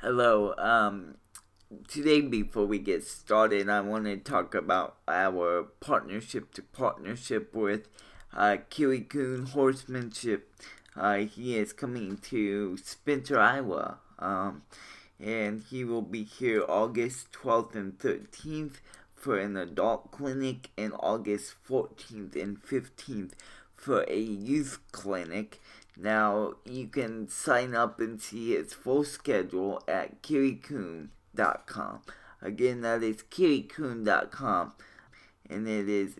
Hello. Um, today, before we get started, I want to talk about our partnership to partnership with uh, Kiwi Coon Horsemanship. Uh, he is coming to Spencer, Iowa. Um, and he will be here August 12th and 13th for an adult clinic and August 14th and 15th for a youth clinic. Now, you can sign up and see its full schedule at kiwicoon.com. Again, that is kiwicoon.com. And it is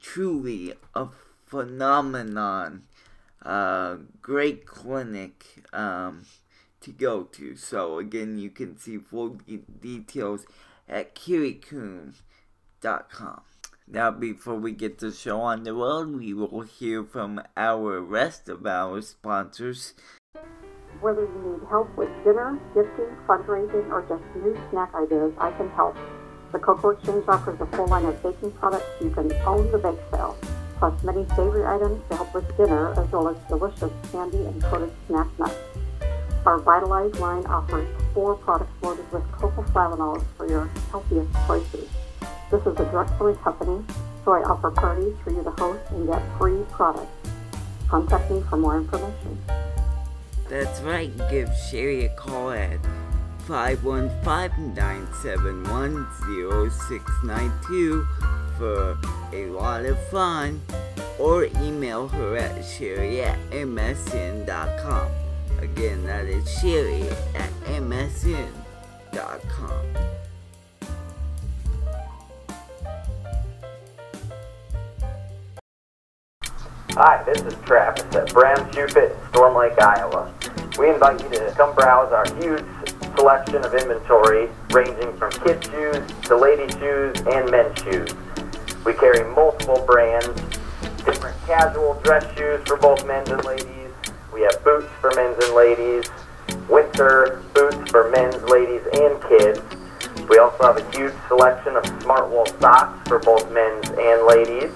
truly a phenomenon. Uh, great clinic um, to go to. So, again, you can see full de- details at kiwicoon.com. Now, before we get the show on the road, we will hear from our rest of our sponsors. Whether you need help with dinner, gifting, fundraising, or just new snack ideas, I can help. The Cocoa Exchange offers a full line of baking products you can own the bake sale, plus many savory items to help with dinner, as well as delicious candy and coated snack nuts. Our Vitalize line offers four products loaded with cocoa flavonols for your healthiest choices. This is a selling company, so I offer parties for you to host and get free products. Contact me for more information. That's right, give Sherry a call at 515-971-0692 for a lot of fun or email her at sherry at msn.com. Again, that is sherry at msn.com. this is Travis at Bram Shoe Storm Lake, Iowa. We invite you to come browse our huge selection of inventory ranging from kid shoes to lady shoes and men's shoes. We carry multiple brands, different casual dress shoes for both men's and ladies. We have boots for men's and ladies, winter boots for men's, ladies, and kids. We also have a huge selection of Smartwool socks for both men's and ladies.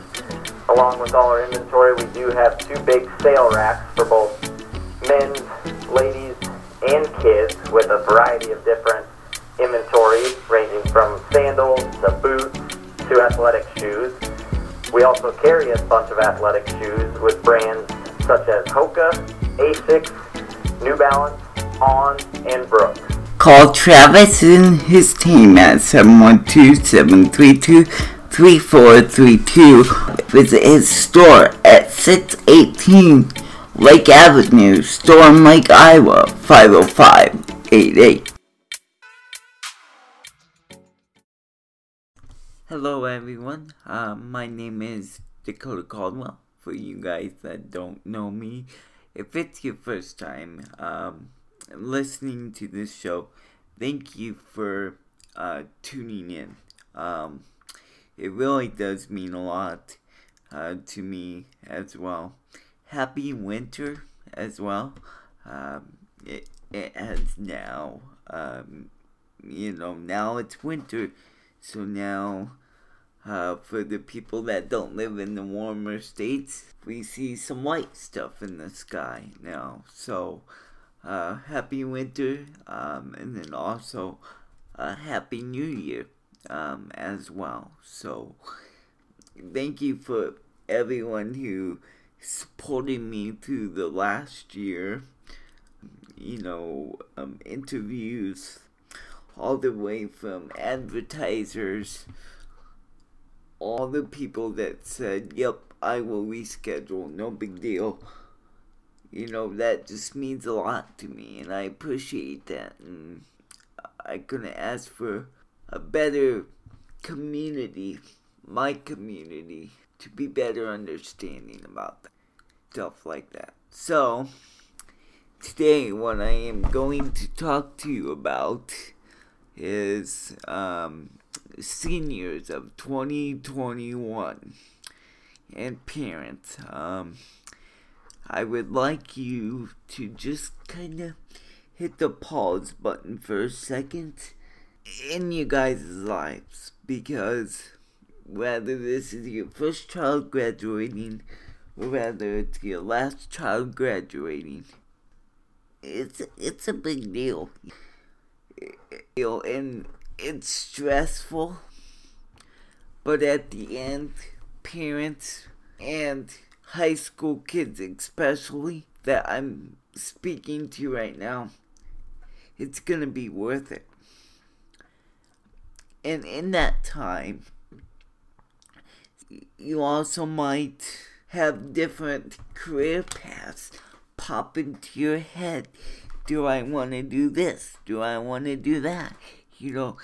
Along with all our inventory, we do have two big sale racks for both men's, ladies, and kids with a variety of different inventory ranging from sandals to boots to athletic shoes. We also carry a bunch of athletic shoes with brands such as Hoka, Asics, New Balance, On, and Brooks. Call Travis and his team at 712-732-3432. Visit his store at 618 Lake Avenue, Storm Lake, Iowa, 50588. Hello everyone, uh, my name is Dakota Caldwell. For you guys that don't know me, if it's your first time um, listening to this show, thank you for uh, tuning in. Um, it really does mean a lot uh, to me as well. Happy winter as well. Um, it, it has now, um, you know, now it's winter. So now, uh, for the people that don't live in the warmer states, we see some white stuff in the sky now. So, uh, happy winter, um, and then also a happy new year um, as well. So, thank you for everyone who supported me through the last year. You know, um, interviews, all the way from advertisers, all the people that said, Yep, I will reschedule, no big deal you know, that just means a lot to me, and I appreciate that. And I couldn't ask for a better community, my community, to be better understanding about stuff like that. So, today, what I am going to talk to you about is um, seniors of 2021 and parents. Um, I would like you to just kind of hit the pause button for a second in you guys' lives because whether this is your first child graduating or whether it's your last child graduating, it's it's a big deal. and it's stressful. But at the end, parents and high school kids, especially, that I'm speaking to right now, it's gonna be worth it. And in that time, you also might have different career paths pop into your head. Do I want to do this? Do I want to do that? You know,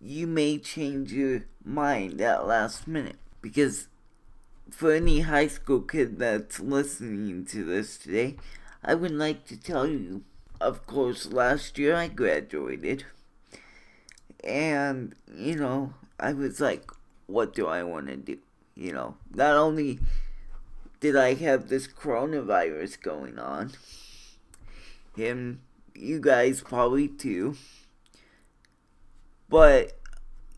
you may change your mind at last minute because for any high school kid that's listening to this today, I would like to tell you, of course, last year I graduated. And, you know, I was like, what do I want to do? You know, not only did I have this coronavirus going on, and you guys probably too, but,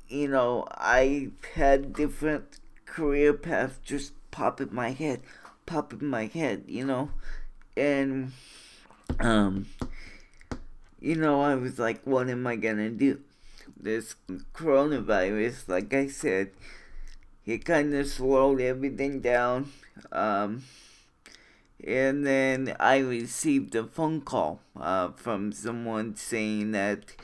you know, I had different career paths just pop in my head, pop in my head, you know, and, um, you know, I was like, what am I gonna do? This coronavirus, like I said, it kind of slowed everything down. Um, and then I received a phone call uh, from someone saying that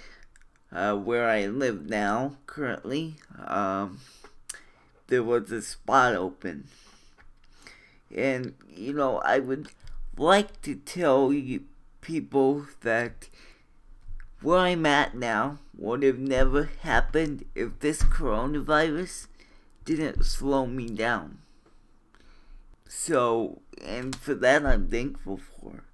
uh, where I live now, currently, um, there was a spot open. And, you know, I would like to tell you people that where I'm at now would have never happened if this coronavirus didn't slow me down. So, and for that I'm thankful for.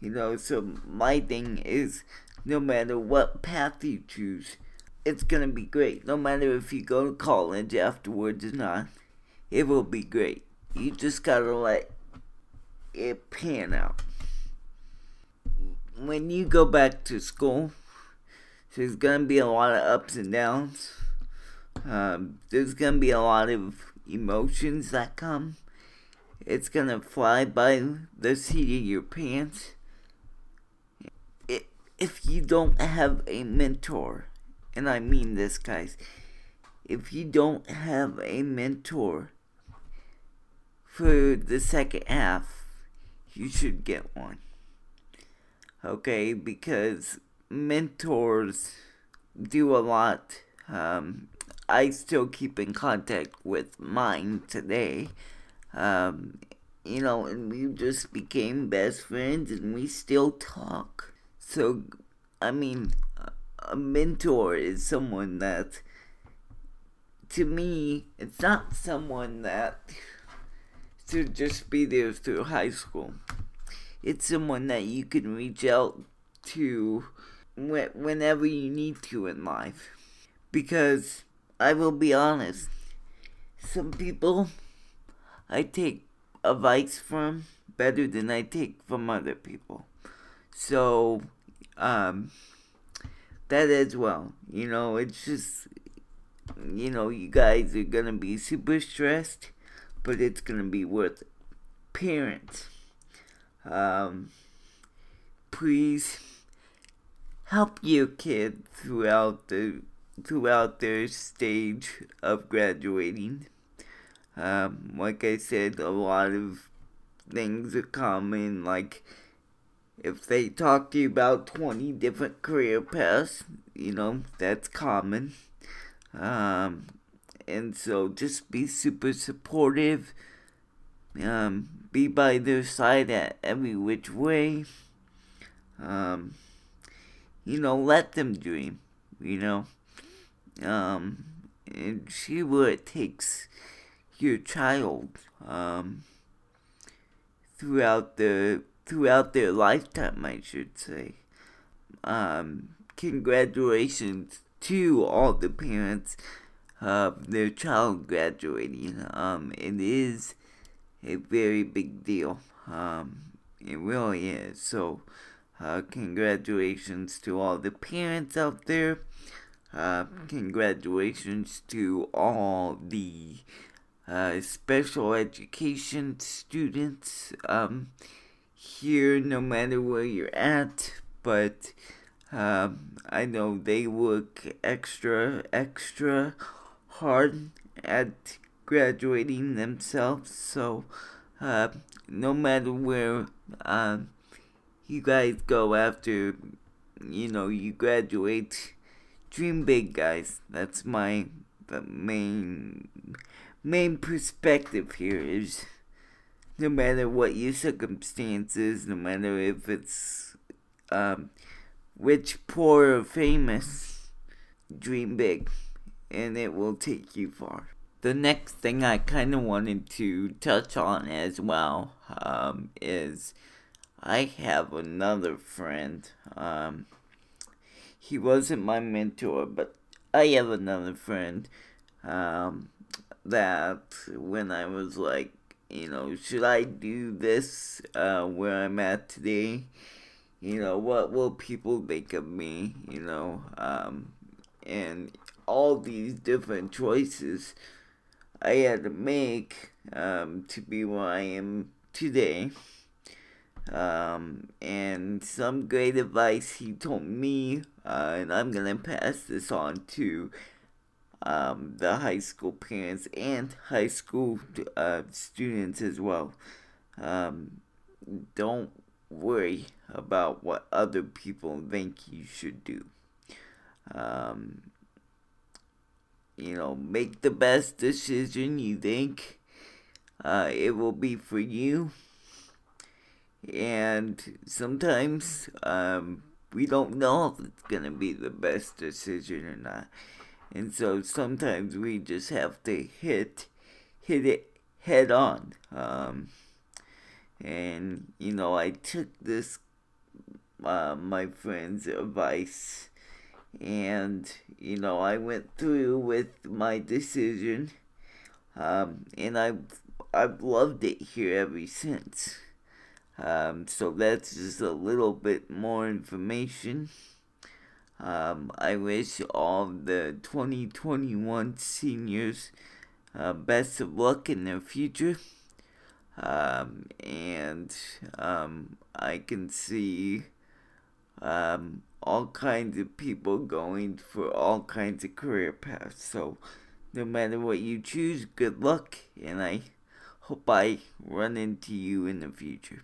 You know, so my thing is no matter what path you choose, it's gonna be great. No matter if you go to college afterwards or not, it will be great. You just gotta let it pan out. When you go back to school, there's gonna be a lot of ups and downs. Um, there's gonna be a lot of emotions that come. It's gonna fly by the seat of your pants. If you don't have a mentor, and I mean this, guys, if you don't have a mentor for the second half, you should get one. Okay, because mentors do a lot. Um, I still keep in contact with mine today. Um, you know, and we just became best friends and we still talk. So, I mean, a mentor is someone that, to me, it's not someone that should just be there through high school. It's someone that you can reach out to whenever you need to in life. Because I will be honest, some people I take advice from better than I take from other people. So, um, that as well. You know, it's just, you know, you guys are gonna be super stressed, but it's gonna be worth it. Parents, um, please help your kid throughout the throughout their stage of graduating. Um, like I said, a lot of things are common, like if they talk to you about 20 different career paths, you know, that's common. Um, and so just be super supportive. Um, be by their side at every which way. Um, you know, let them dream, you know um, and see what it takes your child um, throughout the throughout their lifetime, I should say. Um, congratulations to all the parents of their child graduating. Um, it is a very big deal. Um, it really is. So, uh, congratulations to all the parents out there. Uh, congratulations to all the uh, special education students um, here, no matter where you're at. But Um, I know they work extra, extra hard at graduating themselves, so uh, no matter where um, you guys go after, you know, you graduate, dream big, guys. That's my the main main perspective here is no matter what your circumstances, no matter if it's um, rich, poor, or famous, dream big, and it will take you far. The next thing I kind of wanted to touch on as well um, is I have another friend. Um, he wasn't my mentor, but I have another friend um, that when I was like, you know, should I do this uh, where I'm at today? You know, what will people think of me? You know, um, and all these different choices I had to make um, to be where I am today. Um, and some great advice he told me, uh, and I'm gonna pass this on to um, the high school parents and high school uh, students as well. Um, don't worry about what other people think you should do. Um, you know, make the best decision you think uh, it will be for you. And sometimes um, we don't know if it's going to be the best decision or not. And so sometimes we just have to hit hit it head on. Um, and you know, I took this uh, my friend's advice and you know I went through with my decision, um, and I've I've loved it here ever since. Um, so that's just a little bit more information. Um, I wish all the 2021 seniors uh, best of luck in their future. Um, and um, I can see um, all kinds of people going for all kinds of career paths. So, no matter what you choose, good luck, and I hope I run into you in the future.